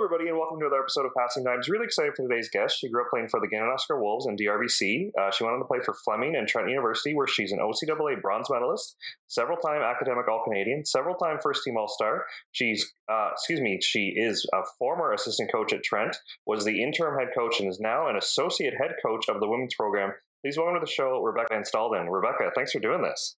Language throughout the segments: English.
everybody, and welcome to another episode of Passing Times. Really excited for today's guest. She grew up playing for the Ganaraska Wolves and DRVC. Uh, she went on to play for Fleming and Trent University, where she's an OCAA bronze medalist, several time academic All Canadian, several time first team All Star. She's, uh, excuse me, she is a former assistant coach at Trent, was the interim head coach, and is now an associate head coach of the women's program. Please welcome to the show, Rebecca Van. Rebecca, thanks for doing this.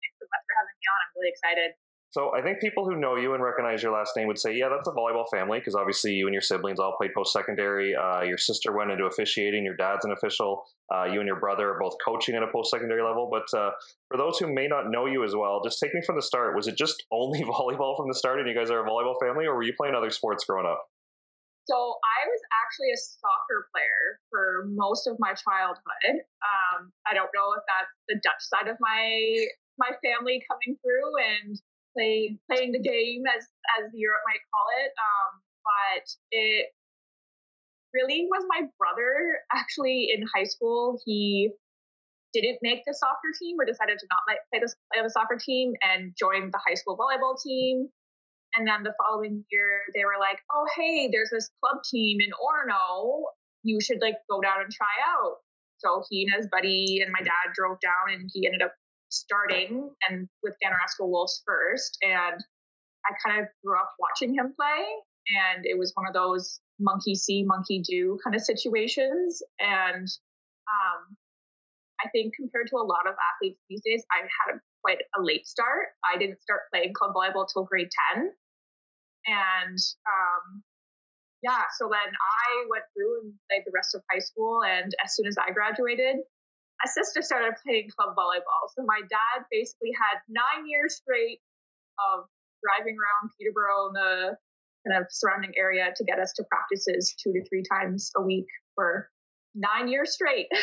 Thanks so much for having me on. I'm really excited. So I think people who know you and recognize your last name would say, yeah, that's a volleyball family because obviously you and your siblings all played post secondary. Uh, your sister went into officiating. Your dad's an official. Uh, you and your brother are both coaching at a post secondary level. But uh, for those who may not know you as well, just take me from the start. Was it just only volleyball from the start, and you guys are a volleyball family, or were you playing other sports growing up? So I was actually a soccer player for most of my childhood. Um, I don't know if that's the Dutch side of my my family coming through and playing playing the game as as Europe might call it. Um, but it really was my brother. Actually, in high school, he didn't make the soccer team or decided to not like play the, play the soccer team and joined the high school volleyball team. And then the following year, they were like, "Oh, hey, there's this club team in Orono. You should like go down and try out." So he and his buddy and my dad drove down, and he ended up starting and with Ganaraska Wolves first. And I kind of grew up watching him play. And it was one of those monkey see, monkey do kind of situations. And um, I think compared to a lot of athletes these days, I had a, quite a late start. I didn't start playing club volleyball till grade 10. And um, yeah, so then I went through and played the rest of high school. And as soon as I graduated, my sister started playing club volleyball. So my dad basically had nine years straight of driving around Peterborough and the kind of surrounding area to get us to practices two to three times a week for nine years straight.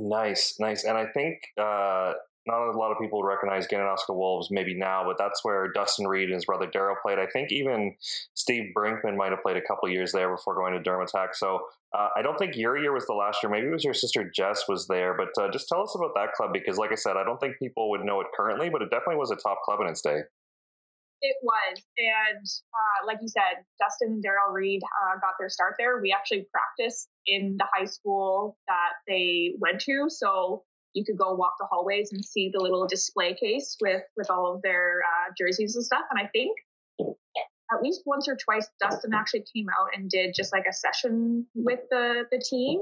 Nice, nice. And I think uh, not a lot of people recognize Ganaraska Wolves maybe now, but that's where Dustin Reed and his brother Daryl played. I think even Steve Brinkman might have played a couple years there before going to Durham Attack. So uh, I don't think your year was the last year. Maybe it was your sister Jess was there. But uh, just tell us about that club because, like I said, I don't think people would know it currently, but it definitely was a top club in its day. It was. And uh, like you said, Dustin and Daryl Reed uh, got their start there. We actually practiced in the high school that they went to. So you could go walk the hallways and see the little display case with with all of their uh, jerseys and stuff. And I think at least once or twice, Dustin actually came out and did just like a session with the the team.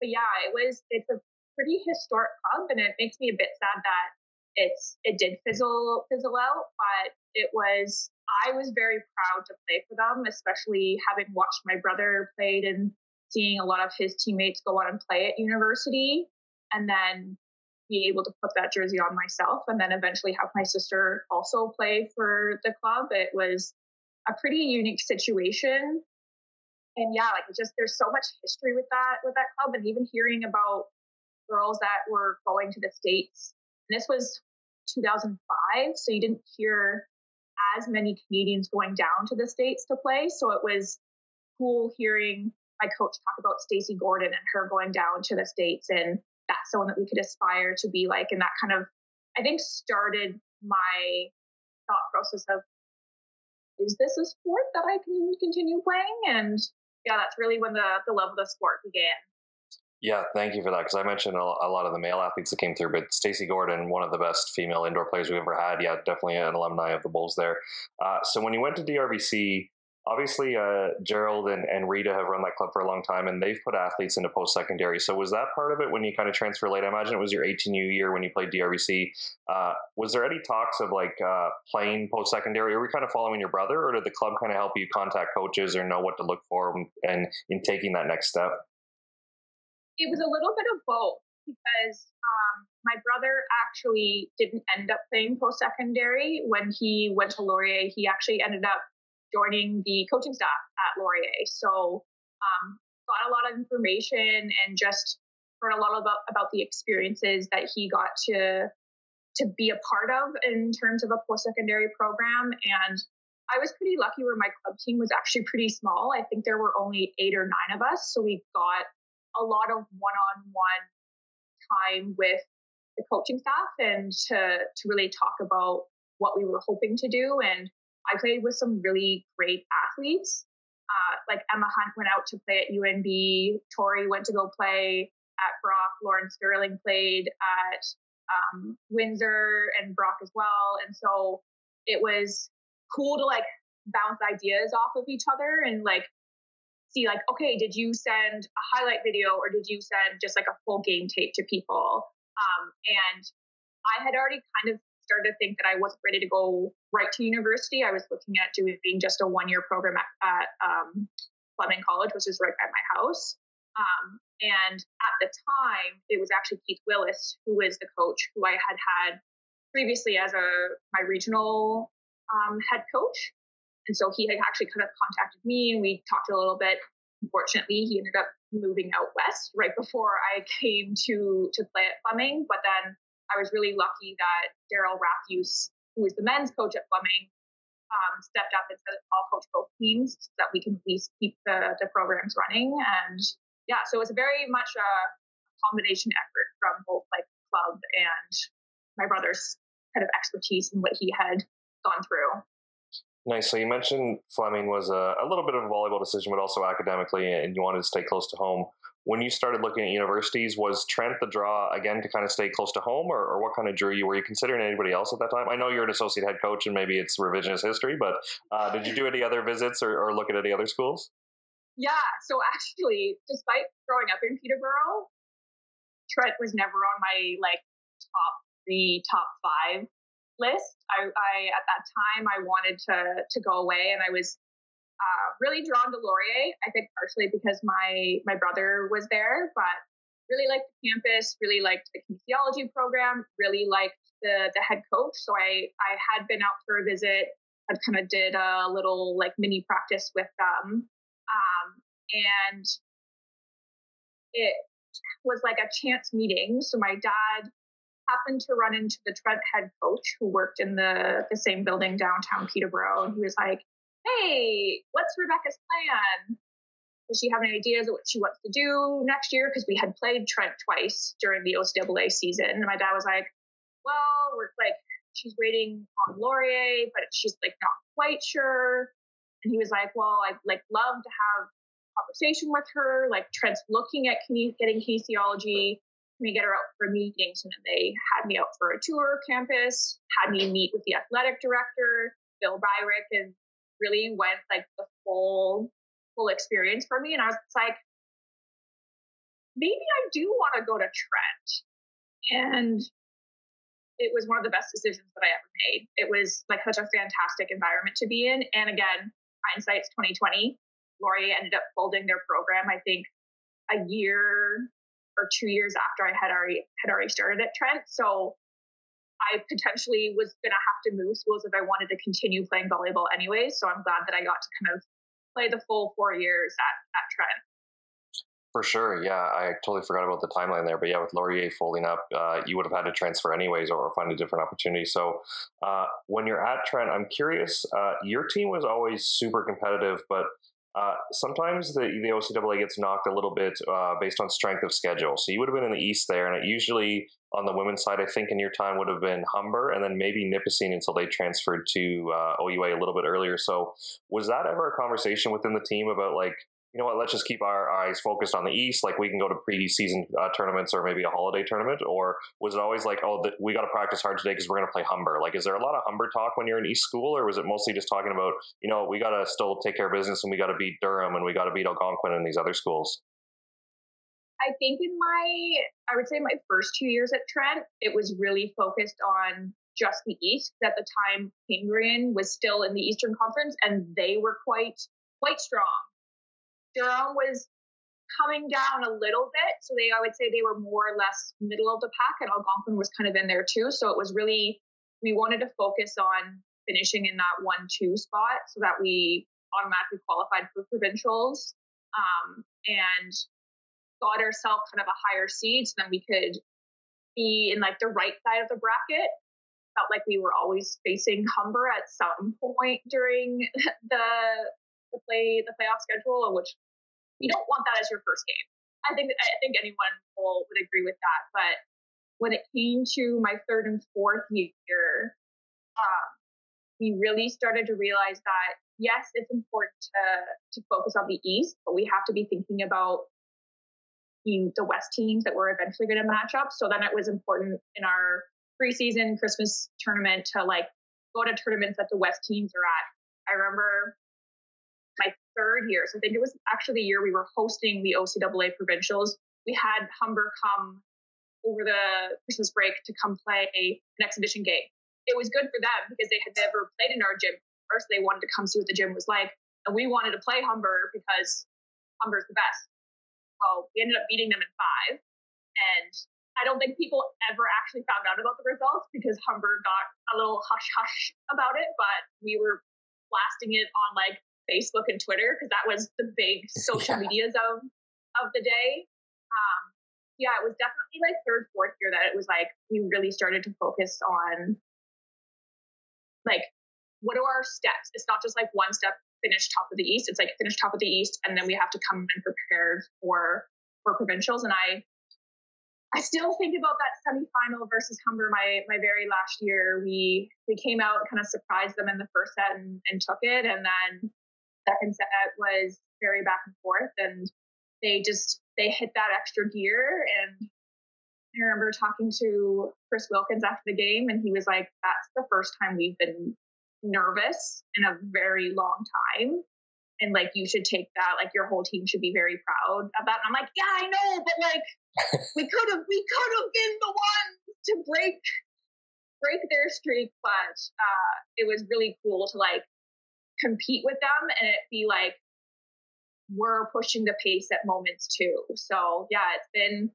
But yeah, it was it's a pretty historic club, and it makes me a bit sad that it's it did fizzle fizzle out. But it was I was very proud to play for them, especially having watched my brother played and seeing a lot of his teammates go on and play at university and then be able to put that jersey on myself and then eventually have my sister also play for the club. It was a pretty unique situation. And yeah, like just there's so much history with that with that club and even hearing about girls that were going to the States. And this was 2005, so you didn't hear as many Canadians going down to the States to play. So it was cool hearing my coach talk about Stacy Gordon and her going down to the States and that's someone that we could aspire to be like. And that kind of, I think, started my thought process of, is this a sport that I can continue playing? And yeah, that's really when the, the love of the sport began. Yeah, thank you for that. Because I mentioned a, lot of the male athletes that came through, but Stacy Gordon, one of the best female indoor players we've ever had. Yeah, definitely an alumni of the Bulls there. Uh, so when you went to DRVC, obviously uh, Gerald and, and Rita have run that club for a long time and they've put athletes into post secondary. So was that part of it when you kind of transfer late? I imagine it was your 18 year when you played DRVC. Uh, was there any talks of like uh, playing post secondary? Are we kind of following your brother or did the club kind of help you contact coaches or know what to look for and in taking that next step? It was a little bit of both because um, my brother actually didn't end up playing post secondary when he went to Laurier. He actually ended up joining the coaching staff at Laurier. So um, got a lot of information and just heard a lot about about the experiences that he got to to be a part of in terms of a post secondary program. And I was pretty lucky where my club team was actually pretty small. I think there were only eight or nine of us, so we got a lot of one on one time with the coaching staff and to to really talk about what we were hoping to do and I played with some really great athletes. Uh, like Emma Hunt went out to play at UNB. Tori went to go play at Brock. Lauren Sterling played at um, Windsor and Brock as well. And so it was cool to like bounce ideas off of each other and like see like okay did you send a highlight video or did you send just like a full game tape to people um, and i had already kind of started to think that i wasn't ready to go right to university i was looking at doing just a one year program at, at um, fleming college which is right by my house um, and at the time it was actually keith willis who was the coach who i had had previously as a my regional um, head coach and so he had actually kind of contacted me and we talked a little bit. Unfortunately, he ended up moving out west right before I came to to play at Fleming. But then I was really lucky that Daryl Rathuse, who is the men's coach at Fleming, um, stepped up and said, I'll coach both teams so that we can at least keep the, the programs running. And yeah, so it was very much a combination effort from both like club and my brother's kind of expertise and what he had gone through. Nice. So you mentioned Fleming was a, a, little bit of a volleyball decision, but also academically, and you wanted to stay close to home. When you started looking at universities, was Trent the draw again to kind of stay close to home, or, or what kind of drew you? Were you considering anybody else at that time? I know you're an associate head coach, and maybe it's revisionist history, but uh, did you do any other visits or, or look at any other schools? Yeah. So actually, despite growing up in Peterborough, Trent was never on my like top three, top five list. I, I at that time I wanted to to go away, and I was uh, really drawn to Laurier. I think partially because my my brother was there, but really liked the campus, really liked the kinesiology program, really liked the the head coach. So I I had been out for a visit. I kind of did a little like mini practice with them, um, and it was like a chance meeting. So my dad happened to run into the Trent head coach who worked in the, the same building downtown Peterborough. And he was like, Hey, what's Rebecca's plan? Does she have any ideas of what she wants to do next year? Because we had played Trent twice during the OCAA season. And my dad was like, Well, we're like, she's waiting on Laurier, but she's like not quite sure. And he was like, Well, I'd like love to have conversation with her. Like Trent's looking at getting kinesiology Can we get her out for meetings. And they had me out for a tour campus, had me meet with the athletic director, Bill Byrick, and really went like the full full experience for me. And I was like, maybe I do want to go to Trent. And it was one of the best decisions that I ever made. It was like such a fantastic environment to be in. And again, hindsight's 2020. Laurier ended up folding their program, I think, a year or two years after I had already had already started at Trent. So I potentially was going to have to move schools if I wanted to continue playing volleyball anyway. So I'm glad that I got to kind of play the full four years at, at Trent. For sure, yeah, I totally forgot about the timeline there. But yeah, with Laurier folding up, uh, you would have had to transfer anyways, or find a different opportunity. So uh, when you're at Trent, I'm curious. Uh, your team was always super competitive, but uh, sometimes the, the OCAA gets knocked a little bit uh, based on strength of schedule. So you would have been in the East there, and it usually on the women's side, I think in your time would have been Humber and then maybe Nipissing until they transferred to uh, OUA a little bit earlier. So was that ever a conversation within the team about like you know what, let's just keep our eyes focused on the East. Like we can go to preseason uh, tournaments or maybe a holiday tournament, or was it always like, oh, the, we got to practice hard today because we're going to play Humber? Like, is there a lot of Humber talk when you're in East school, or was it mostly just talking about, you know, we got to still take care of business and we got to beat Durham and we got to beat Algonquin and these other schools? I think in my, I would say my first two years at Trent, it was really focused on just the East. At the time, Cambrian was still in the Eastern Conference, and they were quite quite strong. Durham was coming down a little bit. So they, I would say they were more or less middle of the pack and Algonquin was kind of in there too. So it was really, we wanted to focus on finishing in that one, two spot so that we automatically qualified for provincials um, and got ourselves kind of a higher seed so then we could be in like the right side of the bracket. Felt like we were always facing Humber at some point during the the play the playoff schedule, which you don't want that as your first game. I think I think anyone will would agree with that. But when it came to my third and fourth year, um, we really started to realize that yes, it's important to to focus on the East, but we have to be thinking about the, the West teams that we're eventually going to match up. So then it was important in our preseason Christmas tournament to like go to tournaments that the West teams are at. I remember third year, so I think it was actually the year we were hosting the OCAA provincials. We had Humber come over the Christmas break to come play an exhibition game. It was good for them because they had never played in our gym first. They wanted to come see what the gym was like. And we wanted to play Humber because Humber's the best. Well, we ended up beating them in five. And I don't think people ever actually found out about the results because Humber got a little hush hush about it, but we were blasting it on like Facebook and Twitter because that was the big social yeah. medias of of the day. Um, yeah, it was definitely like third, fourth year that it was like we really started to focus on like what are our steps? It's not just like one step finish top of the East. It's like finish top of the East, and then we have to come in prepared for for provincials. And I I still think about that semifinal versus Humber my my very last year. We we came out kind of surprised them in the first set and, and took it, and then second set was very back and forth, and they just they hit that extra gear. And I remember talking to Chris Wilkins after the game, and he was like, "That's the first time we've been nervous in a very long time." and like you should take that like your whole team should be very proud of that and i'm like yeah i know but like we could have we could have been the ones to break break their streak but uh it was really cool to like compete with them and it be like we're pushing the pace at moments too so yeah it's been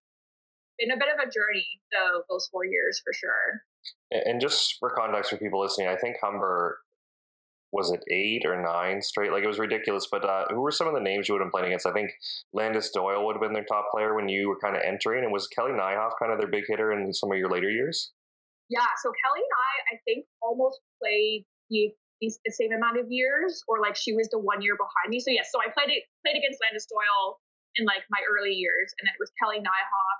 been a bit of a journey so those four years for sure and just for context for people listening i think humber was it eight or nine straight? Like it was ridiculous. But uh, who were some of the names you would have been playing against? I think Landis Doyle would have been their top player when you were kind of entering. And was Kelly Nyhoff kind of their big hitter in some of your later years? Yeah. So Kelly and I, I think, almost played the, the same amount of years, or like she was the one year behind me. So yes, so I played it, played against Landis Doyle in like my early years, and then it was Kelly Nyhoff.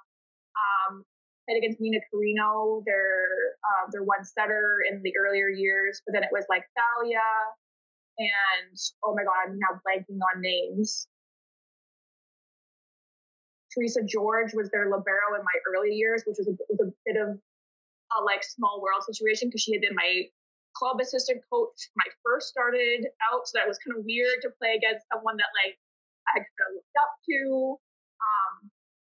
Um, played against Nina Carino, their uh, their one setter in the earlier years, but then it was like Thalia and oh my god, I'm now blanking on names. Teresa George was their libero in my early years, which was a, was a bit of a like small world situation because she had been my club assistant coach when I first started out. So that was kind of weird to play against someone that like I had kind of looked up to. Um,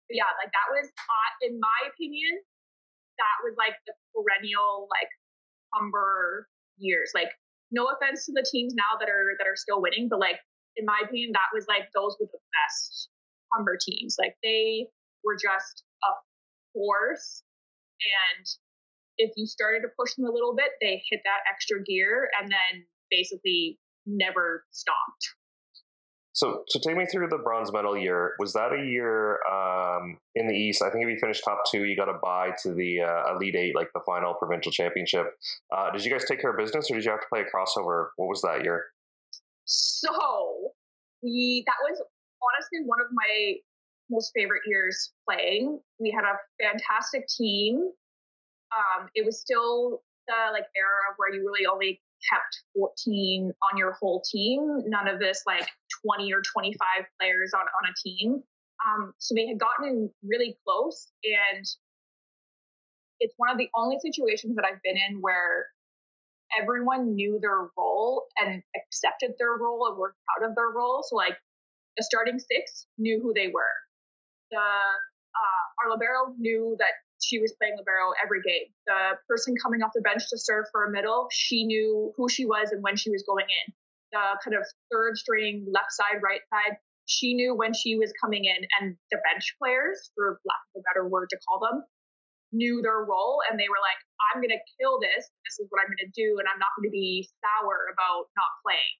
but yeah, like that was, uh, in my opinion, that was like the perennial like Humber years. Like, no offense to the teams now that are that are still winning, but like in my opinion, that was like those were the best Humber teams. Like they were just a force, and if you started to push them a little bit, they hit that extra gear and then basically never stopped. So, so take me through the bronze medal year. Was that a year um, in the East? I think if you finished top two, you got a bye to the uh, Elite Eight, like the final provincial championship. Uh, did you guys take care of business, or did you have to play a crossover? What was that year? So we that was honestly one of my most favorite years playing. We had a fantastic team. Um, it was still the like era where you really only kept 14 on your whole team. None of this like 20 or 25 players on, on a team. Um, so we had gotten really close and it's one of the only situations that I've been in where everyone knew their role and accepted their role and were proud of their role. So like the starting six knew who they were. The uh, our libero knew that she was playing libero every game. The person coming off the bench to serve for a middle, she knew who she was and when she was going in. The kind of third string, left side, right side, she knew when she was coming in. And the bench players, for lack of a better word to call them, knew their role and they were like, I'm going to kill this. This is what I'm going to do. And I'm not going to be sour about not playing.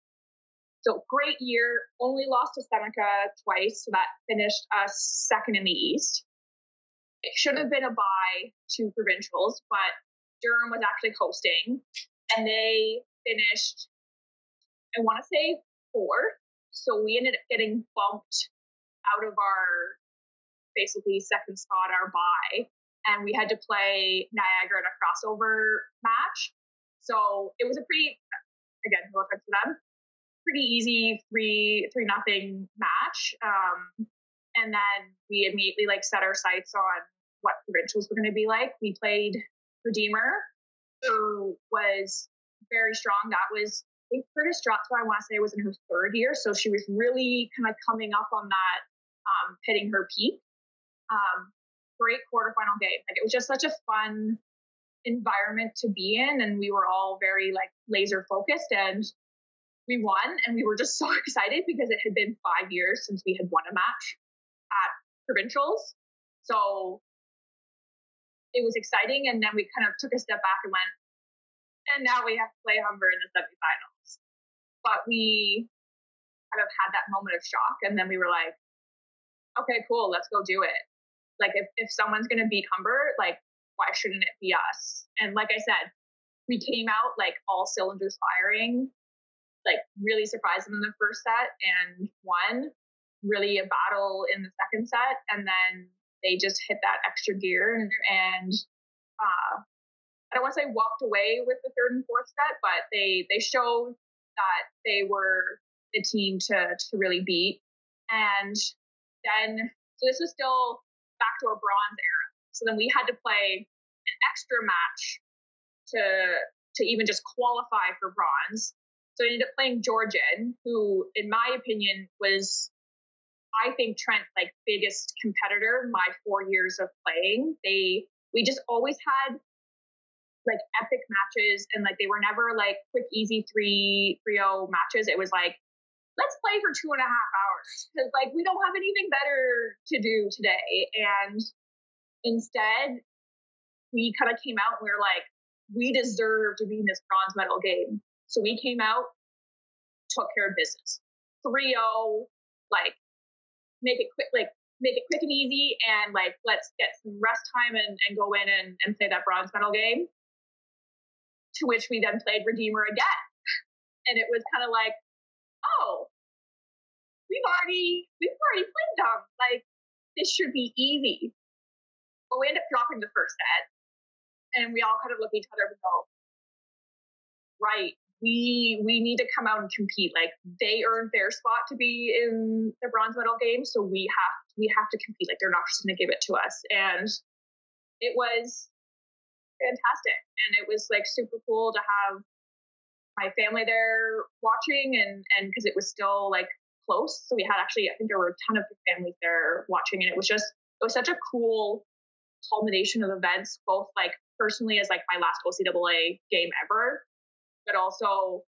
So great year. Only lost to Seneca twice. So that finished us second in the East it should have been a bye to provincials, but Durham was actually hosting and they finished, I want to say fourth. So we ended up getting bumped out of our basically second spot, our bye, and we had to play Niagara in a crossover match. So it was a pretty, again, no offense to them, pretty easy three three nothing match. Um, and then we immediately like set our sights on what provincials were going to be like. We played Redeemer, who was very strong. That was I think Curtis Strotzo, I want to say, was in her third year, so she was really kind of coming up on that, um, hitting her peak. Um, great quarterfinal game. Like it was just such a fun environment to be in, and we were all very like laser focused. And we won, and we were just so excited because it had been five years since we had won a match at provincials. So it was exciting. And then we kind of took a step back and went, and now we have to play Humber in the semifinals. But we kind of had that moment of shock. And then we were like, okay, cool, let's go do it. Like, if, if someone's going to beat Humber, like, why shouldn't it be us? And like I said, we came out like all cylinders firing, like really surprised them in the first set and won really a battle in the second set, and then they just hit that extra gear and, and uh, I don't want to say walked away with the third and fourth set, but they they showed that they were the team to to really beat. And then so this was still back to our bronze era. So then we had to play an extra match to to even just qualify for bronze. So I ended up playing Georgian, who, in my opinion, was I think Trent's like biggest competitor my four years of playing. They we just always had like epic matches and like they were never like quick easy three three oh matches. It was like let's play for two and a half hours because like we don't have anything better to do today. And instead, we kind of came out and we were like, we deserve to be in this bronze medal game. So we came out, took care of business. 3 0, like make it quick, like make it quick and easy, and like let's get some rest time and, and go in and, and play that bronze medal game. To which we then played Redeemer again, and it was kind of like, oh, we've already we've already played them. Like this should be easy. But we end up dropping the first set, and we all kind of look at each other and go, right, we we need to come out and compete. Like they earned their spot to be in the bronze medal game, so we have we have to compete. Like they're not just going to give it to us. And it was fantastic, and it was like super cool to have my family there watching, and and because it was still like close, so we had actually I think there were a ton of families there watching, and it was just it was such a cool culmination of events, both like personally as like my last OCAA game ever, but also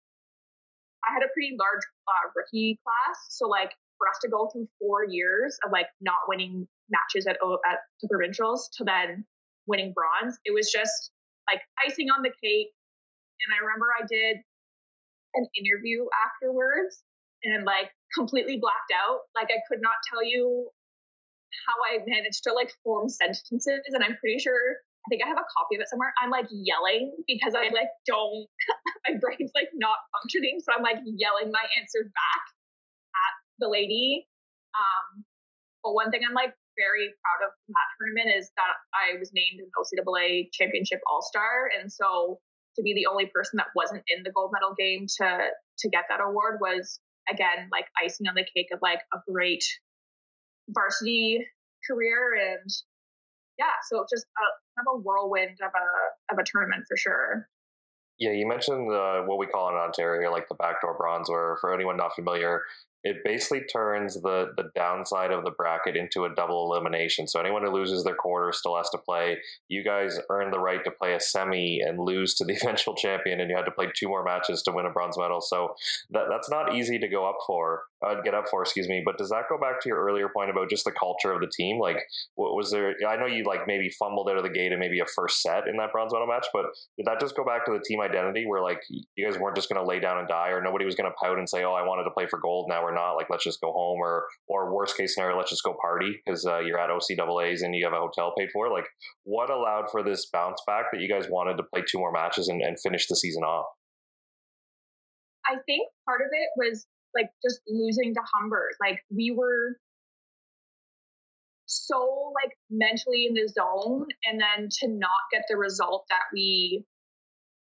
I had a pretty large uh, rookie class. So like for us to go through four years of like not winning matches at at the provincials to then winning bronze, it was just like icing on the cake. And I remember I did an interview afterwards and like completely blacked out. Like I could not tell you how I managed to like form sentences, and I'm pretty sure I think I have a copy of it somewhere. I'm like yelling because I like don't, my brain's like not functioning. So I'm like yelling my answers back at the lady. Um, but one thing I'm like very proud of that tournament is that I was named an OCAA championship all star. And so to be the only person that wasn't in the gold medal game to, to get that award was again, like icing on the cake of like a great varsity career and yeah, so just a, kind of a whirlwind of a of a tournament for sure. Yeah, you mentioned uh, what we call in Ontario, like the backdoor bronze, where for anyone not familiar, it basically turns the the downside of the bracket into a double elimination. So anyone who loses their quarter still has to play. You guys earn the right to play a semi and lose to the eventual champion, and you had to play two more matches to win a bronze medal. So that that's not easy to go up for, uh, get up for. Excuse me. But does that go back to your earlier point about just the culture of the team? Like, what was there? I know you like maybe fumbled out of the gate and maybe a first set in that bronze medal match, but did that just go back to the team identity where like you guys weren't just going to lay down and die, or nobody was going to pout and say, "Oh, I wanted to play for gold now." Or not. Like, let's just go home, or or worst case scenario, let's just go party because uh, you're at OCAA's and you have a hotel paid for. Like, what allowed for this bounce back that you guys wanted to play two more matches and, and finish the season off? I think part of it was like just losing to Humber. Like we were so like mentally in the zone and then to not get the result that we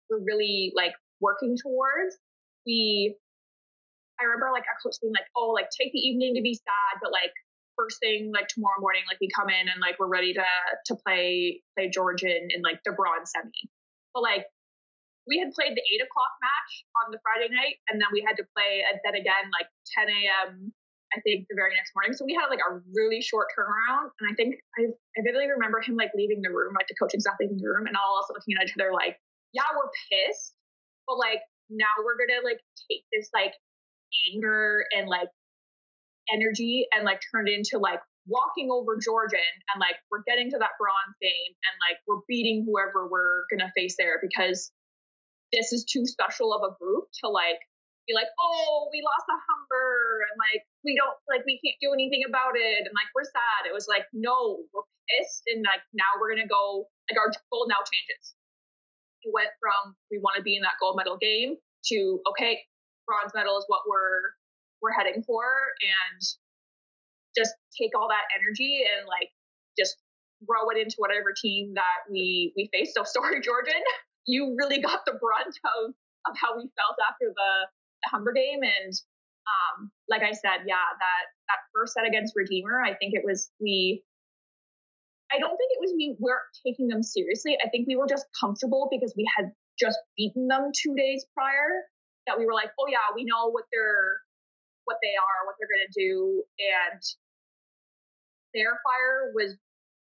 were really like working towards we I remember like coach being like, oh, like take the evening to be sad, but like first thing like tomorrow morning, like we come in and like we're ready to to play play Georgian in like the bronze semi. But like we had played the eight o'clock match on the Friday night, and then we had to play and then again like 10 a.m. I think the very next morning. So we had like a really short turnaround, and I think I I vividly remember him like leaving the room, like the coaching staff leaving the room, and all us looking at each other like, yeah, we're pissed, but like now we're gonna like take this like anger and like energy and like turned into like walking over Georgian and like we're getting to that bronze game and like we're beating whoever we're gonna face there because this is too special of a group to like be like, oh, we lost the Humber and like we don't like we can't do anything about it and like we're sad. It was like, no, we're pissed and like now we're gonna go like our goal now changes. It went from we want to be in that gold medal game to okay, bronze medal is what we're we're heading for and just take all that energy and like just throw it into whatever team that we we face. So sorry, Georgian, you really got the brunt of of how we felt after the, the Humber game. And um, like I said, yeah, that that first set against Redeemer, I think it was we. I don't think it was we weren't taking them seriously. I think we were just comfortable because we had just beaten them two days prior. That we were like, oh yeah, we know what they're what they are, what they're to do, and their fire was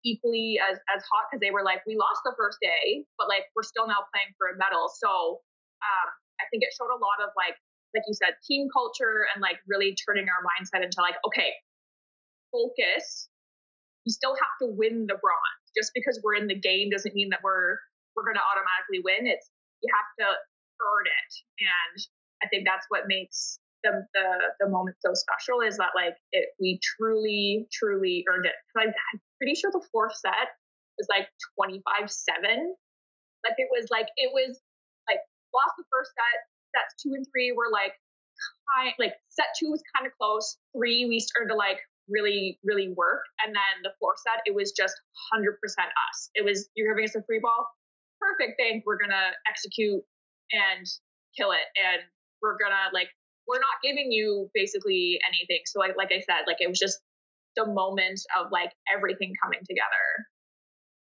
equally as as hot because they were like, we lost the first day, but like we're still now playing for a medal. So um, I think it showed a lot of like like you said, team culture and like really turning our mindset into like, okay, focus. You still have to win the bronze. Just because we're in the game doesn't mean that we're we're going to automatically win. It's you have to earn it, and I think that's what makes the, the the moment so special is that like it we truly truly earned it. I'm pretty sure the fourth set was like 25 7. Like it was like it was like lost the first set. Sets two and three were like kind like set two was kind of close. Three we started to like really really work, and then the fourth set it was just 100% us. It was you're giving us a free ball, perfect thing. We're gonna execute and kill it, and we're gonna like we're not giving you basically anything. So like like I said, like it was just the moment of like everything coming together.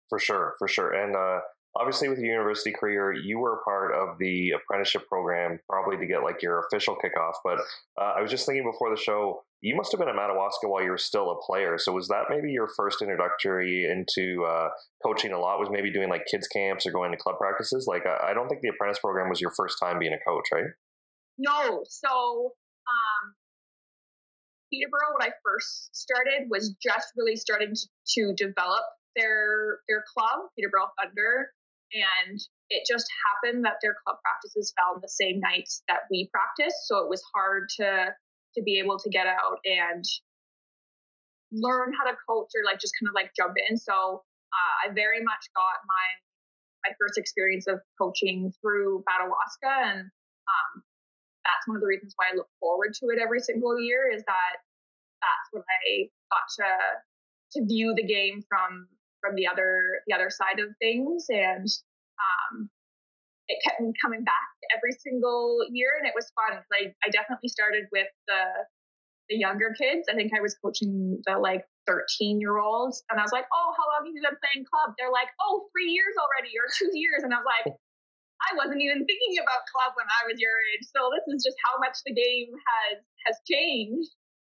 For sure, for sure. And uh obviously with your university career, you were a part of the apprenticeship program, probably to get like your official kickoff. But uh, I was just thinking before the show, you must have been at Madawaska while you were still a player. So was that maybe your first introductory into uh, coaching a lot? Was maybe doing like kids camps or going to club practices? Like I don't think the apprentice program was your first time being a coach, right? No. So, um, Peterborough, when I first started, was just really starting to, to develop their their club, Peterborough Thunder, and it just happened that their club practices fell on the same nights that we practiced, so it was hard to to be able to get out and learn how to coach or like just kind of like jump in. So uh, I very much got my my first experience of coaching through Madawaska, and um, that's one of the reasons why I look forward to it every single year is that that's when I got to to view the game from from the other the other side of things and um, it kept me coming back every single year and it was fun I, I definitely started with the the younger kids. I think I was coaching the like 13 year olds and I was like, oh, how long have you been playing club? They're like, oh, three years already or two years. And I was like, I wasn't even thinking about club when I was your age. So this is just how much the game has has changed.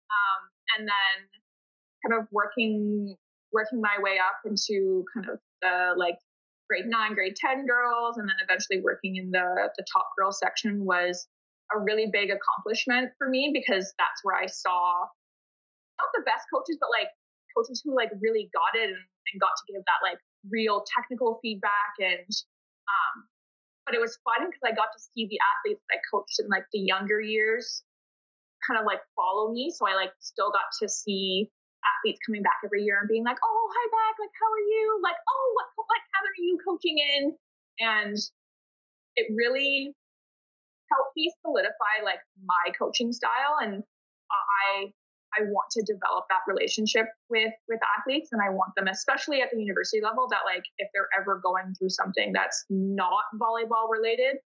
Um, and then kind of working working my way up into kind of the like grade nine, grade ten girls, and then eventually working in the the top girl section was a really big accomplishment for me because that's where I saw not the best coaches, but like coaches who like really got it and, and got to give that like real technical feedback and um, but it was fun because I got to see the athletes that I coached in like the younger years kind of like follow me. So I like still got to see athletes coming back every year and being like, "Oh, hi back, like how are you? Like, oh, what what cabin are you coaching in?" And it really helped me solidify like my coaching style and I I want to develop that relationship with with athletes and I want them especially at the university level that like if they're ever going through something that's not volleyball related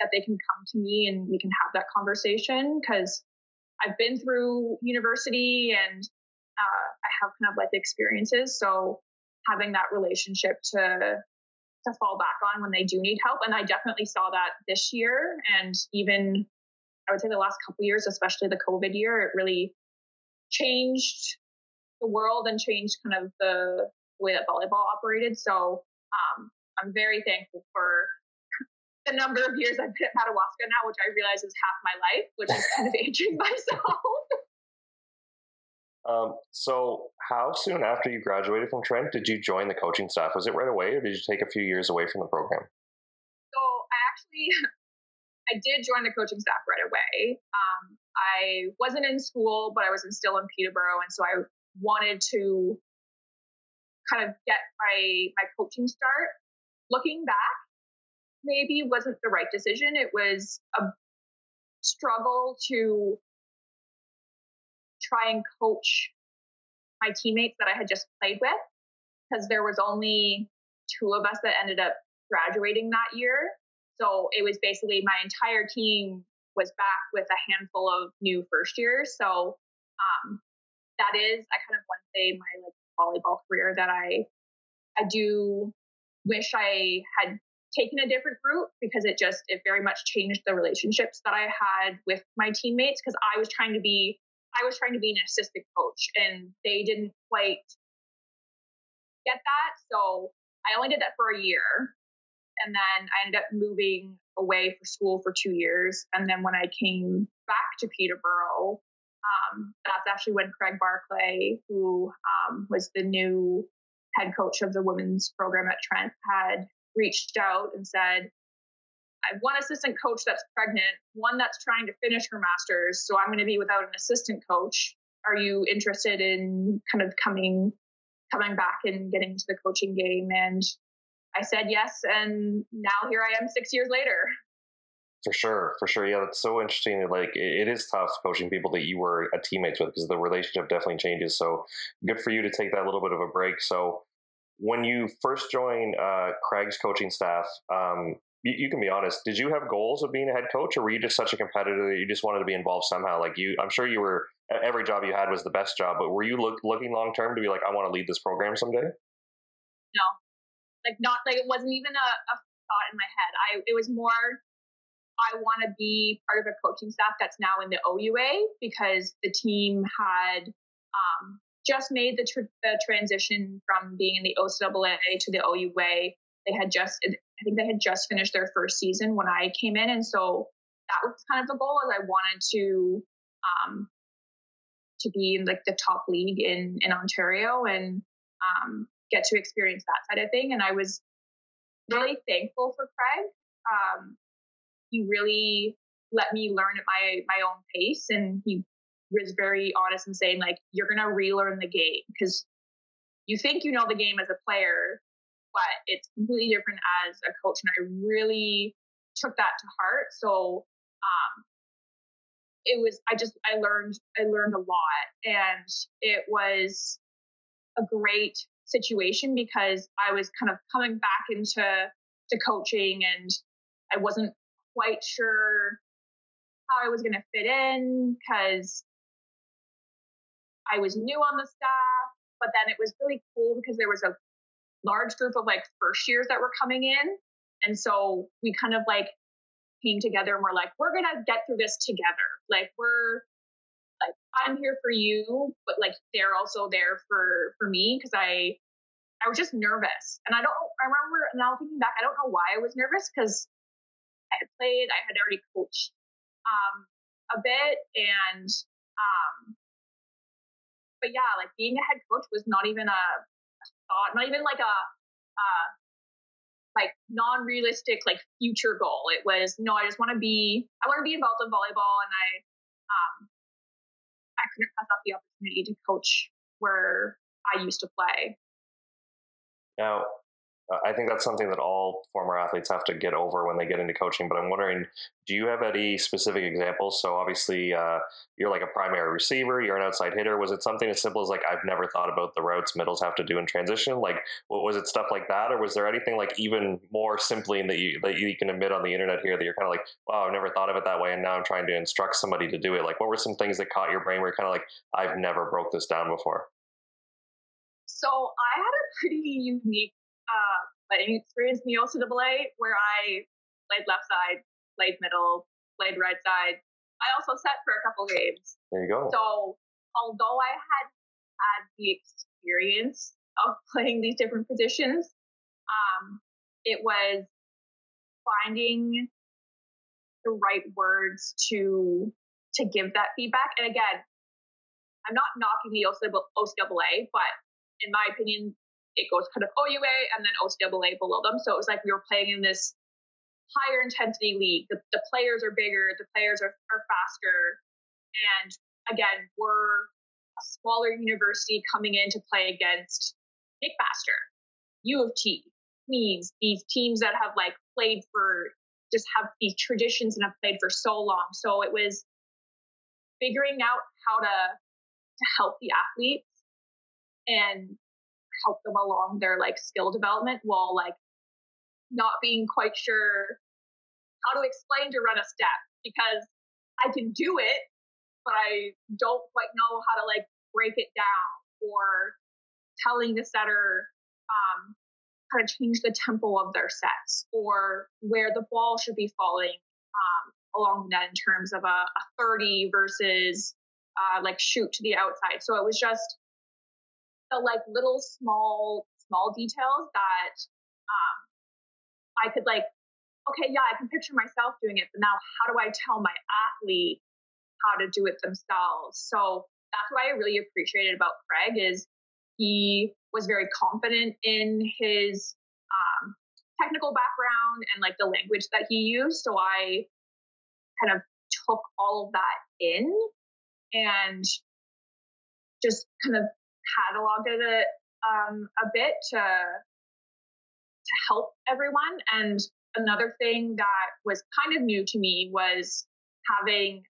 that they can come to me and we can have that conversation cuz I've been through university and uh, I have kind of life experiences. So having that relationship to to fall back on when they do need help, and I definitely saw that this year, and even I would say the last couple years, especially the COVID year, it really changed the world and changed kind of the way that volleyball operated. So um, I'm very thankful for the number of years I've been at Madawaska now, which I realize is half my life, which is kind of aging myself. Um, so, how soon after you graduated from Trent did you join the coaching staff? Was it right away, or did you take a few years away from the program? So, I actually, I did join the coaching staff right away. Um, I wasn't in school, but I was still in Peterborough, and so I wanted to kind of get my my coaching start. Looking back, maybe wasn't the right decision. It was a struggle to try and coach my teammates that I had just played with because there was only two of us that ended up graduating that year. So it was basically my entire team was back with a handful of new first years. So um, that is, I kind of want to say my like volleyball career that I I do wish I had taken a different route because it just it very much changed the relationships that I had with my teammates because I was trying to be I was trying to be an assistant coach and they didn't quite get that. So I only did that for a year. And then I ended up moving away for school for two years. And then when I came back to Peterborough, um, that's actually when Craig Barclay, who um, was the new head coach of the women's program at Trent, had reached out and said, one assistant coach that's pregnant, one that's trying to finish her master's, so I'm going to be without an assistant coach. Are you interested in kind of coming coming back and getting into the coaching game? And I said yes, and now here I am six years later. For sure, for sure. Yeah, that's so interesting. Like it is tough coaching people that you were a teammates with because the relationship definitely changes. So good for you to take that little bit of a break. So when you first joined uh, Craig's coaching staff, um, you, can be honest. Did you have goals of being a head coach, or were you just such a competitor that you just wanted to be involved somehow? Like you, I'm sure you were. Every job you had was the best job, but were you look, looking long term to be like, I want to lead this program someday? No, like not like it wasn't even a, a thought in my head. I it was more I want to be part of a coaching staff that's now in the OUA because the team had um, just made the, tr- the, transition from being in the OCAA to the OUA. They had just, I think they had just finished their first season when I came in, and so that was kind of the goal. Is I wanted to um, to be in like the top league in in Ontario and um, get to experience that side of thing. And I was really thankful for Craig. Um, he really let me learn at my my own pace, and he was very honest in saying like you're gonna relearn the game because you think you know the game as a player, but it's completely different as a coach. And I really took that to heart. So um, it was I just I learned I learned a lot, and it was a great situation because I was kind of coming back into to coaching and I wasn't quite sure how I was going to fit in because I was new on the staff, but then it was really cool because there was a large group of like first years that were coming in. And so we kind of like came together and we're like, we're going to get through this together. Like, we're like, I'm here for you, but like they're also there for, for me because I, I was just nervous. And I don't, I remember now thinking back, I don't know why I was nervous because I had played, I had already coached um, a bit, and um, but yeah, like being a head coach was not even a, a thought, not even like a, uh, like non-realistic like future goal. It was no, I just want to be, I want to be involved in volleyball, and I, um, I couldn't pass up the opportunity to coach where I used to play. Now, I think that's something that all former athletes have to get over when they get into coaching. But I'm wondering, do you have any specific examples? So obviously, uh, you're like a primary receiver, you're an outside hitter. Was it something as simple as like I've never thought about the routes middles have to do in transition? Like, was it stuff like that, or was there anything like even more simply that you that you can admit on the internet here that you're kind of like, wow, I've never thought of it that way, and now I'm trying to instruct somebody to do it. Like, what were some things that caught your brain where you're kind of like, I've never broke this down before? So I had a pretty unique uh, playing experience in the OCAA where I played left side, played middle, played right side. I also set for a couple games. There you go. So although I had had the experience of playing these different positions, um, it was finding the right words to to give that feedback. And again, I'm not knocking the OCAA, but in my opinion, it goes kind of OUA and then OCAA below them. So it was like we were playing in this higher intensity league. The, the players are bigger, the players are, are faster. And again, we're a smaller university coming in to play against McMaster, U of T, Queens, these teams that have like played for just have these traditions and have played for so long. So it was figuring out how to to help the athletes and help them along their like skill development while like not being quite sure how to explain to run a step because I can do it, but I don't quite know how to like break it down or telling the setter um, how to change the tempo of their sets or where the ball should be falling um, along the net in terms of a, a 30 versus uh, like shoot to the outside. So it was just the like little small small details that um, I could like okay yeah I can picture myself doing it but now how do I tell my athlete how to do it themselves? So that's what I really appreciated about Craig is he was very confident in his um, technical background and like the language that he used. So I kind of took all of that in and just kind of cataloged it um, a bit to to help everyone. And another thing that was kind of new to me was having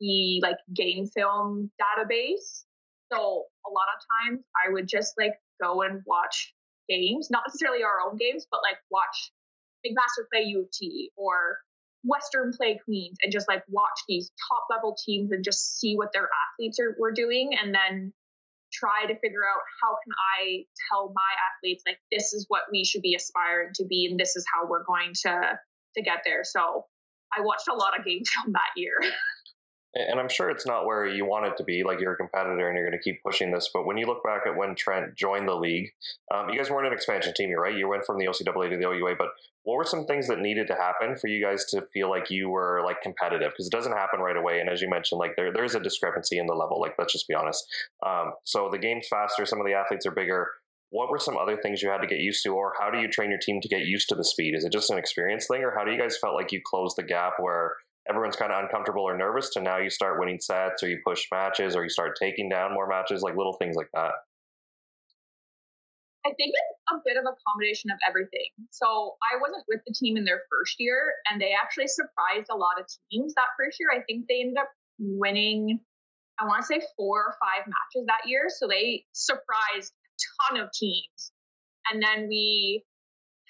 the like game film database. So a lot of times I would just like go and watch games, not necessarily our own games, but like watch McMaster play U of T or Western play Queens and just like watch these top level teams and just see what their athletes are were doing and then try to figure out how can I tell my athletes like this is what we should be aspiring to be and this is how we're going to to get there. So I watched a lot of game film that year. And I'm sure it's not where you want it to be. Like you're a competitor and you're going to keep pushing this. But when you look back at when Trent joined the league, um, you guys weren't an expansion team, right? You went from the OCAA to the OUA. But what were some things that needed to happen for you guys to feel like you were like competitive? Because it doesn't happen right away. And as you mentioned, like there there is a discrepancy in the level. Like let's just be honest. Um, so the game's faster. Some of the athletes are bigger. What were some other things you had to get used to, or how do you train your team to get used to the speed? Is it just an experience thing, or how do you guys felt like you closed the gap where everyone's kind of uncomfortable or nervous to now you start winning sets or you push matches or you start taking down more matches, like little things like that? I think it's a bit of a combination of everything. So I wasn't with the team in their first year, and they actually surprised a lot of teams that first year. I think they ended up winning, I want to say four or five matches that year. So they surprised a ton of teams. And then we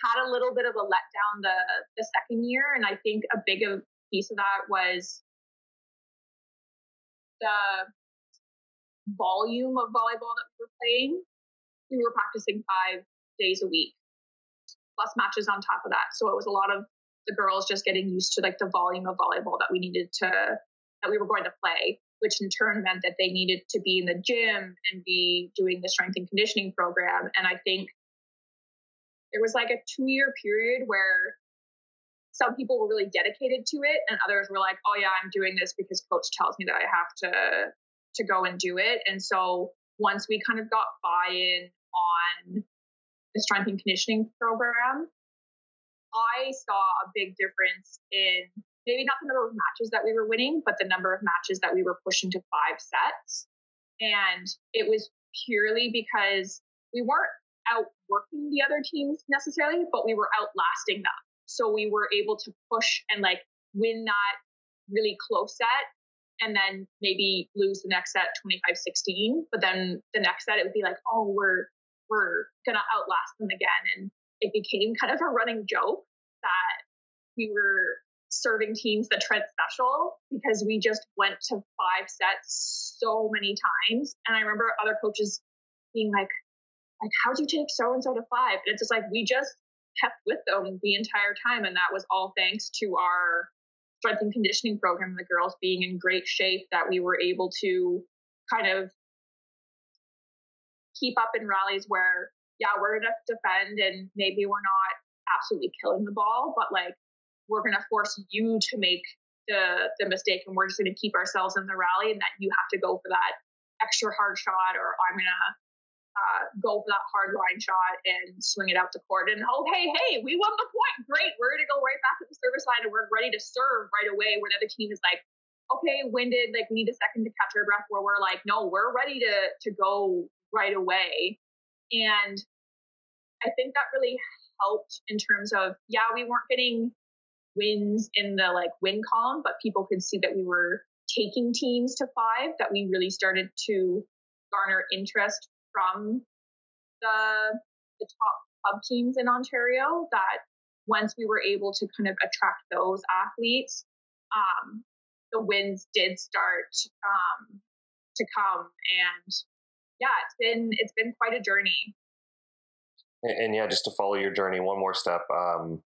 had a little bit of a letdown the the second year, and I think a big of piece of that was the volume of volleyball that we were playing. We were practicing five days a week, plus matches on top of that. So it was a lot of the girls just getting used to like the volume of volleyball that we needed to that we were going to play, which in turn meant that they needed to be in the gym and be doing the strength and conditioning program. And I think there was like a two year period where some people were really dedicated to it and others were like oh yeah i'm doing this because coach tells me that i have to to go and do it and so once we kind of got buy-in on the strength and conditioning program i saw a big difference in maybe not the number of matches that we were winning but the number of matches that we were pushing to five sets and it was purely because we weren't outworking the other teams necessarily, but we were outlasting them. So we were able to push and like win that really close set and then maybe lose the next set 25-16. But then the next set it would be like, oh, we're we're gonna outlast them again. And it became kind of a running joke that we were serving teams the Trent special because we just went to five sets so many times. And I remember other coaches being like, like, how'd you take so and so to five? And it's just like we just kept with them the entire time. And that was all thanks to our strength and conditioning program, the girls being in great shape, that we were able to kind of keep up in rallies where, yeah, we're going to defend and maybe we're not absolutely killing the ball, but like we're going to force you to make the the mistake and we're just going to keep ourselves in the rally and that you have to go for that extra hard shot or I'm going to uh, go for that hard line shot and swing it out the court. And oh, hey, hey, we won the point. Great. We're going to go right back to the service line and we're ready to serve right away. Where the other team is like, okay, winded, like we need a second to catch our breath. Where we're like, no, we're ready to to go right away. And I think that really helped in terms of, yeah, we weren't getting wins in the like win column, but people could see that we were taking teams to five, that we really started to garner interest from the the top club teams in Ontario that once we were able to kind of attract those athletes, um, the wins did start um, to come, and yeah, it's been it's been quite a journey. And, and yeah, just to follow your journey one more step, um,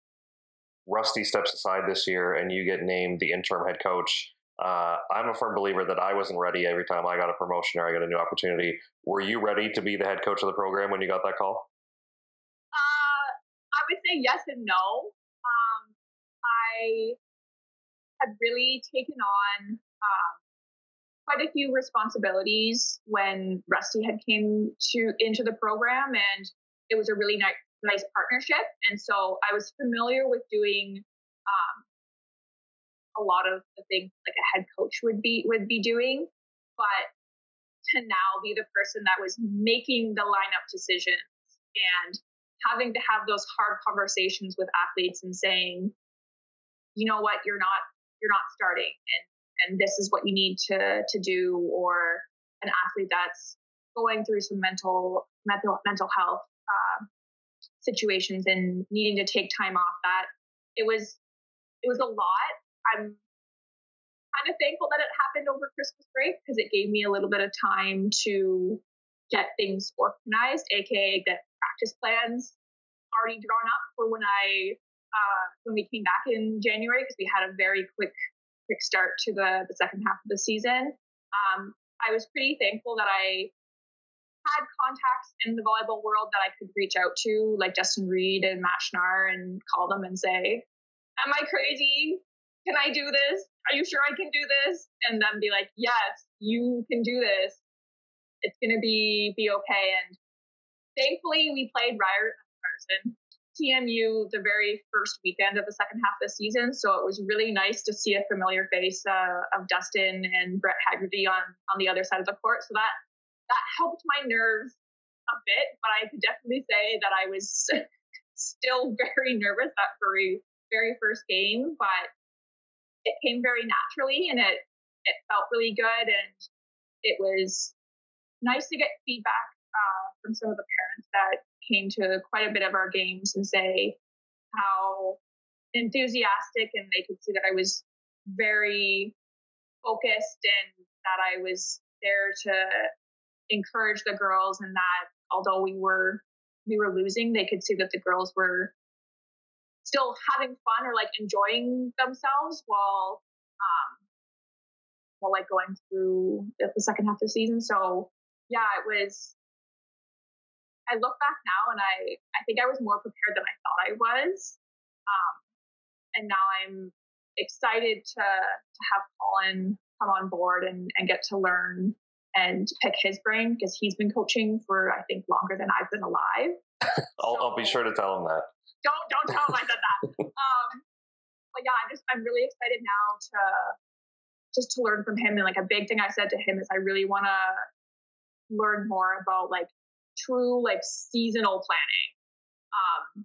Rusty steps aside this year, and you get named the interim head coach. Uh, I'm a firm believer that I wasn't ready every time I got a promotion or I got a new opportunity. Were you ready to be the head coach of the program when you got that call? Uh, I would say yes and no. Um, I had really taken on um, quite a few responsibilities when Rusty had came to into the program, and it was a really nice nice partnership. And so I was familiar with doing um, a lot of the things like a head coach would be would be doing, but to now be the person that was making the lineup decisions and having to have those hard conversations with athletes and saying, you know what, you're not you're not starting and and this is what you need to to do or an athlete that's going through some mental mental mental health uh, situations and needing to take time off that it was it was a lot I'm kind of thankful that it happened over Christmas break because it gave me a little bit of time to get things organized, aka get practice plans already drawn up for when I uh, when we came back in January because we had a very quick quick start to the the second half of the season. Um, I was pretty thankful that I had contacts in the volleyball world that I could reach out to, like Justin Reed and Matt Schnarr, and call them and say, "Am I crazy? Can I do this? Are you sure I can do this? And then be like, yes, you can do this. It's gonna be be okay. And thankfully, we played Ryerson, TMU the very first weekend of the second half of the season, so it was really nice to see a familiar face uh, of Dustin and Brett Haggerty on on the other side of the court. So that that helped my nerves a bit, but I could definitely say that I was still very nervous that very very first game. But it came very naturally and it it felt really good and it was nice to get feedback uh, from some of the parents that came to quite a bit of our games and say how enthusiastic and they could see that I was very focused and that I was there to encourage the girls and that although we were we were losing they could see that the girls were still having fun or like enjoying themselves while um while like going through the, the second half of the season. So yeah, it was I look back now and I I think I was more prepared than I thought I was. Um and now I'm excited to to have Colin come on board and, and get to learn and pick his brain because he's been coaching for I think longer than I've been alive. I'll, so, I'll be sure to tell him that don't don't tell him I said that. Um, but yeah, I'm just I'm really excited now to just to learn from him. And like a big thing I said to him is I really want to learn more about like true like seasonal planning. Um,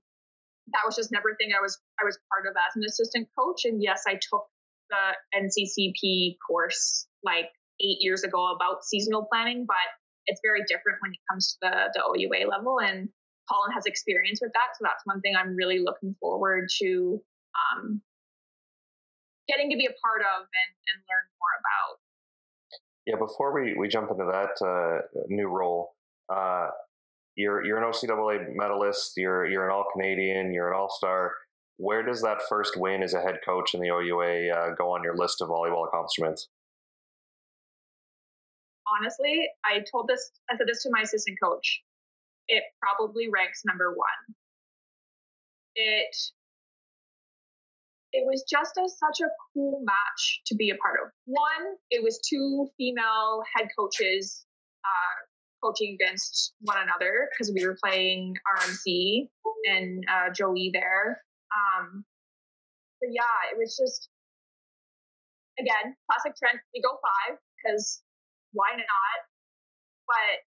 that was just never a thing I was I was part of as an assistant coach. And yes, I took the NCCP course like eight years ago about seasonal planning, but it's very different when it comes to the, the OUA level. And Colin has experience with that. So that's one thing I'm really looking forward to um, getting to be a part of and, and learn more about. Yeah, before we, we jump into that uh, new role, uh, you're you're an OCAA medalist, you're you're an All Canadian, you're an All Star. Where does that first win as a head coach in the OUA uh, go on your list of volleyball accomplishments? Honestly, I told this, I said this to my assistant coach. It probably ranks number one. It it was just a, such a cool match to be a part of. One, it was two female head coaches uh, coaching against one another because we were playing RMC and uh, Joey there. Um, but yeah, it was just again classic Trent. We go five because why not? But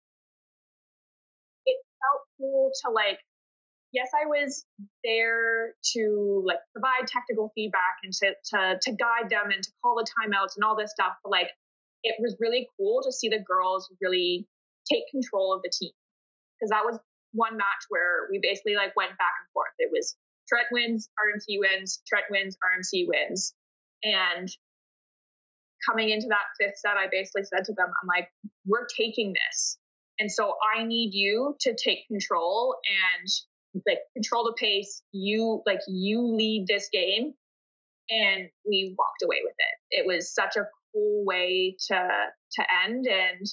cool to like yes, I was there to like provide technical feedback and to, to, to guide them and to call the timeouts and all this stuff. But like, it was really cool to see the girls really take control of the team because that was one match where we basically like went back and forth. It was Trent wins, RMC wins, Trent wins, RMC wins. And coming into that fifth set, I basically said to them, I'm like, we're taking this. And so I need you to take control and like control the pace. You like you lead this game, and we walked away with it. It was such a cool way to to end, and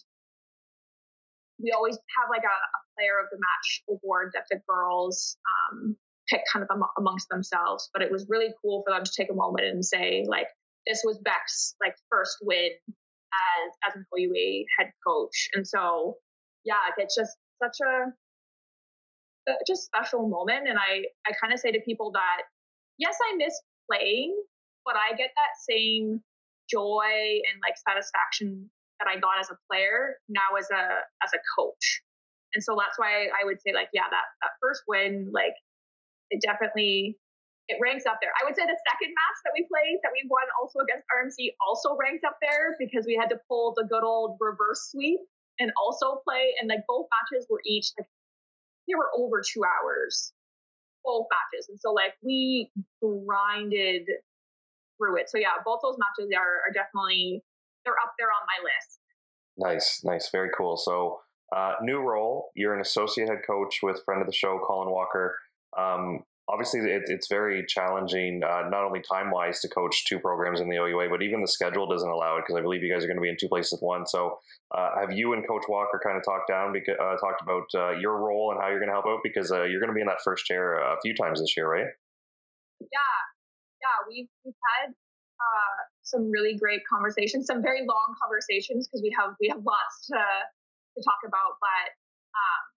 we always have like a, a player of the match award that the girls um, pick kind of am- amongst themselves. But it was really cool for them to take a moment and say like this was Beck's like first win as as an OUA head coach, and so yeah, it's just such a uh, just special moment. And I, I kind of say to people that, yes, I miss playing, but I get that same joy and like satisfaction that I got as a player now as a as a coach. And so that's why I would say like, yeah, that that first win, like it definitely it ranks up there. I would say the second match that we played that we won also against RMC also ranks up there because we had to pull the good old reverse sweep and also play and like both matches were each like they were over two hours, both matches. And so like we grinded through it. So yeah, both those matches are, are definitely they're up there on my list. Nice, nice, very cool. So uh, new role, you're an associate head coach with friend of the show, Colin Walker. Um, obviously it, it's very challenging, uh, not only time wise to coach two programs in the OUA, but even the schedule doesn't allow it because I believe you guys are going to be in two places at once. So, uh, have you and Coach Walker kind of talked down, because, uh, talked about uh, your role and how you're going to help out? Because uh, you're going to be in that first chair a few times this year, right? Yeah, yeah, we've we've had uh, some really great conversations, some very long conversations because we have we have lots to to talk about, but. Um,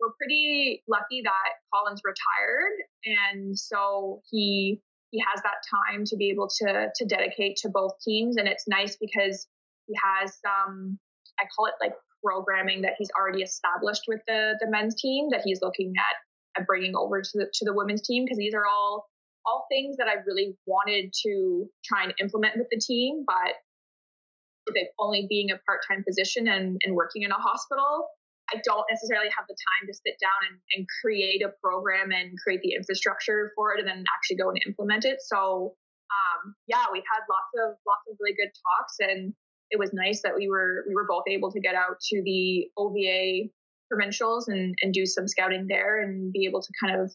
we're pretty lucky that Colin's retired, and so he he has that time to be able to to dedicate to both teams, and it's nice because he has um I call it like programming that he's already established with the the men's team that he's looking at, at bringing over to the to the women's team because these are all all things that I really wanted to try and implement with the team, but only being a part time position and, and working in a hospital, I don't necessarily have the time to sit down and, and create a program and create the infrastructure for it and then actually go and implement it. So um, yeah, we've had lots of lots of really good talks and it was nice that we were we were both able to get out to the OVA provincials and, and do some scouting there and be able to kind of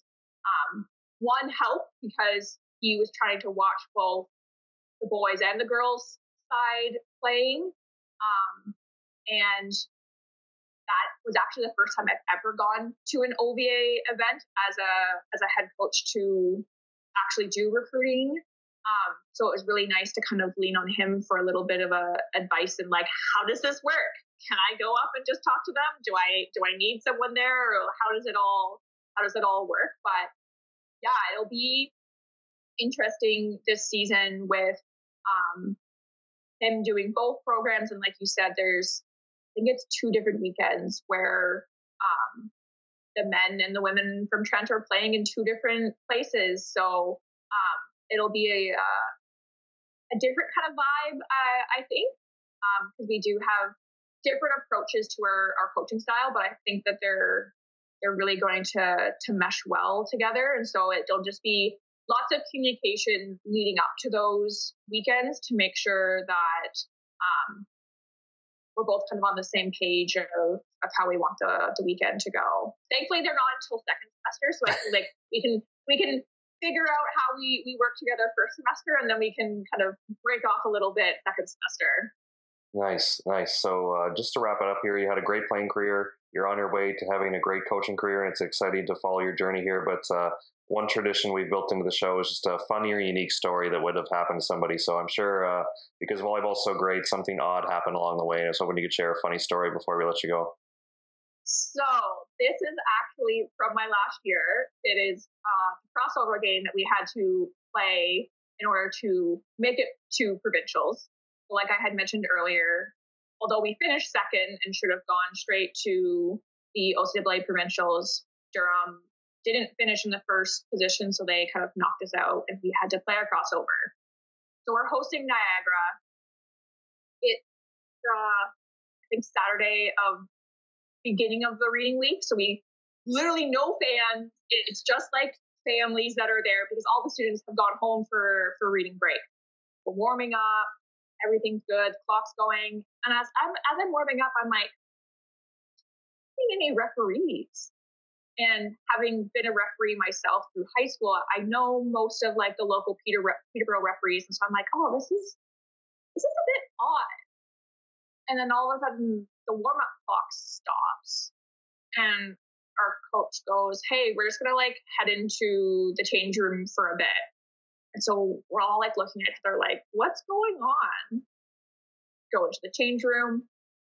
um, one help because he was trying to watch both the boys and the girls side playing um, and that was actually the first time I've ever gone to an OVA event as a as a head coach to actually do recruiting. Um, so it was really nice to kind of lean on him for a little bit of a advice and like, how does this work? Can I go up and just talk to them? Do I do I need someone there, or how does it all how does it all work? But yeah, it'll be interesting this season with um, him doing both programs and like you said, there's think it's two different weekends where the men and the women from Trent are playing in two different places. So um, it'll be a uh, a different kind of vibe, I, I think, because um, we do have different approaches to our, our coaching style, but I think that they're they're really going to to mesh well together, and so it'll just be lots of communication leading up to those weekends to make sure that um, we're both kind of on the same page of, of how we want the, the weekend to go. Thankfully, they're not until second semester, so I feel like we can we can figure out how we we work together first semester, and then we can kind of break off a little bit second semester. Nice, nice. So uh, just to wrap it up here, you had a great playing career. You're on your way to having a great coaching career, and it's exciting to follow your journey here. But uh, one tradition we've built into the show is just a funny or unique story that would have happened to somebody. So I'm sure uh, because volleyball's so great, something odd happened along the way. And I was hoping you could share a funny story before we let you go. So this is actually from my last year. It is uh, a crossover game that we had to play in order to make it to provincials. Like I had mentioned earlier, although we finished second and should have gone straight to the OCAA provincials, Durham didn't finish in the first position, so they kind of knocked us out, and we had to play our crossover. So we're hosting Niagara. It's uh, I think Saturday of beginning of the reading week, so we literally no fans. It's just like families that are there because all the students have gone home for for reading break. We're warming up, everything's good, clock's going, and as I'm as I'm warming up, I'm like, seeing any referees and having been a referee myself through high school, I know most of like the local Peter, Peterborough referees. And so I'm like, oh, this is, this is a bit odd. And then all of a sudden the warm up clock stops and our coach goes, hey, we're just to like head into the change room for a bit. And so we're all like looking at each other like, what's going on? Go into the change room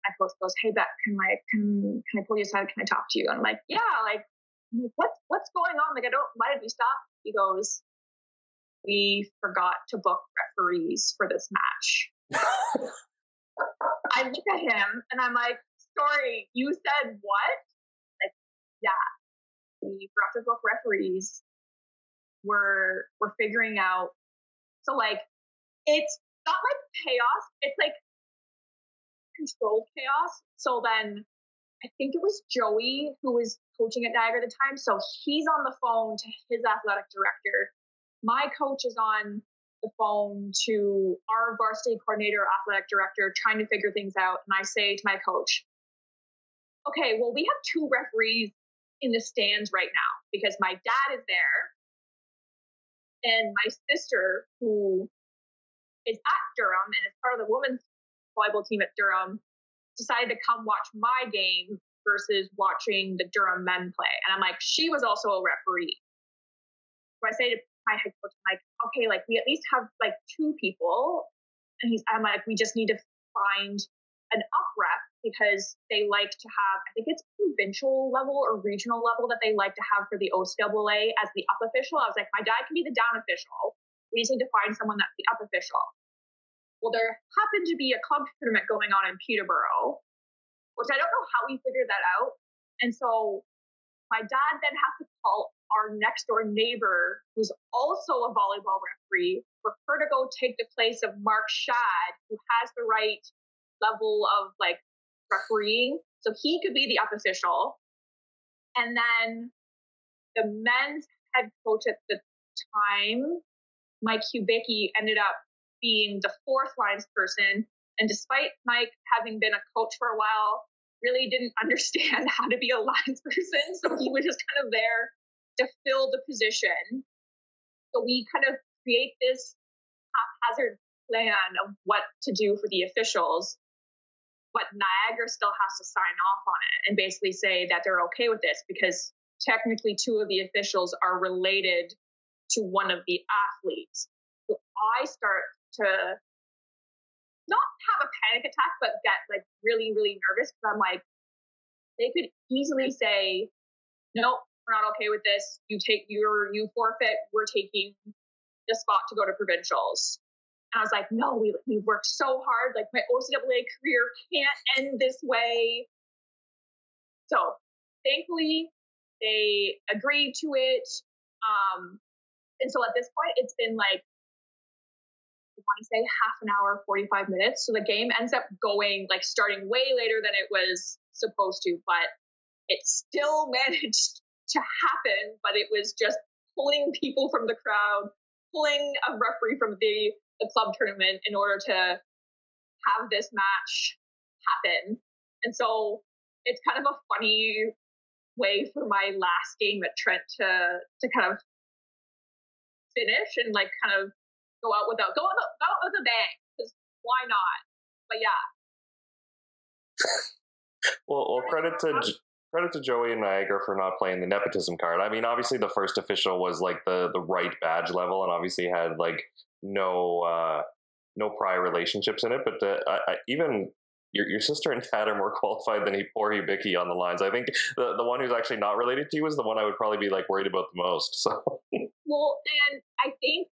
my coach goes, "Hey, Beck, can I can can I pull you aside? Can I talk to you?" And I'm like, "Yeah, like, I'm like what's what's going on? Like, I don't. Why did we stop?" He goes, "We forgot to book referees for this match." I look at him and I'm like, "Sorry, you said what?" Like, yeah, we forgot to book referees. We're we're figuring out. So like, it's not like chaos. It's like controlled chaos. So then I think it was Joey who was coaching at Niagara at the time. So he's on the phone to his athletic director. My coach is on the phone to our varsity coordinator, athletic director, trying to figure things out. And I say to my coach, okay, well, we have two referees in the stands right now because my dad is there and my sister, who is at Durham and is part of the women's volleyball team at Durham decided to come watch my game versus watching the Durham men play. And I'm like, she was also a referee. So I say to my head coach, I'm like, okay, like we at least have like two people. And he's, I'm like, we just need to find an up rep because they like to have, I think it's provincial level or regional level that they like to have for the OCAA as the up official. I was like, my dad can be the down official. We just need to find someone that's the up official. Well, there happened to be a club tournament going on in Peterborough, which I don't know how we figured that out. And so my dad then has to call our next door neighbor, who's also a volleyball referee, for her to go take the place of Mark Shad, who has the right level of like refereeing. So he could be the official. And then the men's head coach at the time, Mike Hubicki, ended up being the fourth lines person. And despite Mike having been a coach for a while, really didn't understand how to be a lines person. So he was just kind of there to fill the position. So we kind of create this haphazard plan of what to do for the officials. But Niagara still has to sign off on it and basically say that they're okay with this because technically two of the officials are related to one of the athletes. So I start to not have a panic attack, but get like really, really nervous because I'm like, they could easily say, nope, we're not okay with this. You take your, you forfeit. We're taking the spot to go to provincials. And I was like, no, we, we worked so hard. Like my OCAA career can't end this way. So thankfully, they agreed to it. Um, and so at this point, it's been like want to say half an hour, 45 minutes. So the game ends up going like starting way later than it was supposed to, but it still managed to happen. But it was just pulling people from the crowd, pulling a referee from the, the club tournament in order to have this match happen. And so it's kind of a funny way for my last game at Trent to to kind of finish and like kind of go out without go out, go out with a bang because why not? But yeah. well, well, credit to credit to Joey and Niagara for not playing the nepotism card. I mean, obviously the first official was like the the right badge level, and obviously had like no uh no prior relationships in it. But the, I, I, even your, your sister and dad are more qualified than he poor Hubicki on the lines. I think the, the one who's actually not related to you is the one I would probably be like worried about the most. So well, and I think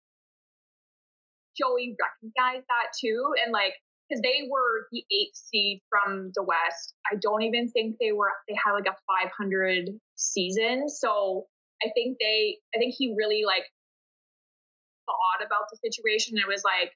Joey recognized that too, and like because they were the eighth seed from the West. I don't even think they were. They had like a 500 season, so I think they. I think he really like thought about the situation. It was like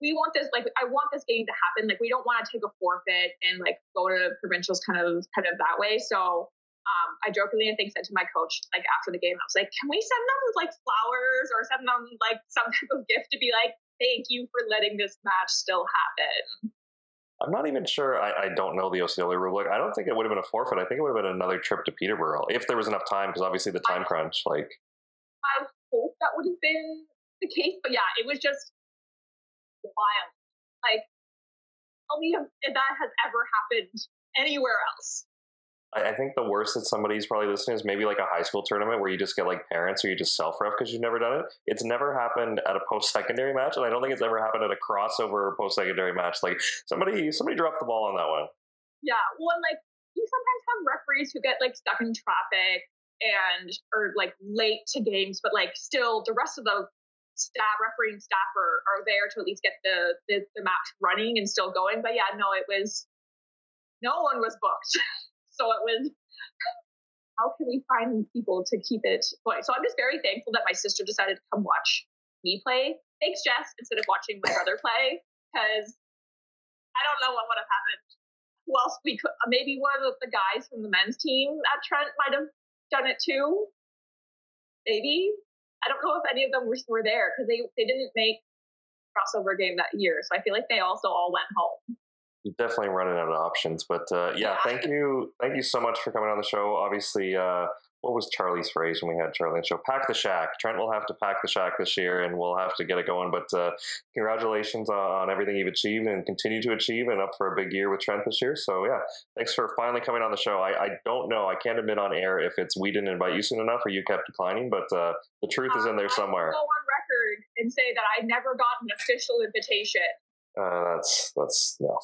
we want this like I want this game to happen. Like we don't want to take a forfeit and like go to provincials kind of kind of that way. So um, I jokingly I think said to my coach like after the game, I was like, can we send them like flowers or send them like some type of gift to be like, thank you for letting this match still happen. I'm not even sure. I, I don't know the OCAA rule book. I don't think it would have been a forfeit. I think it would have been another trip to Peterborough if there was enough time, because obviously the time I, crunch. Like, I hope that would have been the case, but yeah, it was just wild. Like, tell me if that has ever happened anywhere else. I, think the worst that somebody's probably listening is maybe like a high school tournament where you just get like parents or you just self ref because you've never done it. It's never happened at a post secondary match, and I don't think it's ever happened at a crossover post secondary match. Like somebody somebody dropped the ball on that one. Yeah, well, and like you sometimes have referees who get like stuck in traffic and or like late to games, but like still the rest of the staff, refereeing staff are, are there to at least get the, the, the match running and still going. But yeah, no, it was no one was booked, so it was how can we find people to keep it going? So I'm just very thankful that my sister decided to come watch me play. Thanks, Jess, instead of watching my brother play, because I don't know what would have happened. Else we could? Maybe one of the guys from the men's team at Trent might have done it too. Maybe I don't know if any of them were, were there because they, they didn't make crossover game that year. So I feel like they also all went home. You're definitely running out of options, but uh, yeah, thank you, thank you so much for coming on the show. Obviously, uh, what was Charlie's phrase when we had Charlie on the show? Pack the shack. Trent will have to pack the shack this year, and we'll have to get it going. But uh, congratulations on everything you've achieved and continue to achieve, and up for a big year with Trent this year. So yeah, thanks for finally coming on the show. I, I don't know, I can't admit on air if it's we didn't invite you soon enough or you kept declining, but uh, the truth is in there somewhere. Go on record and say that I never got an official invitation. Uh, that's that's no,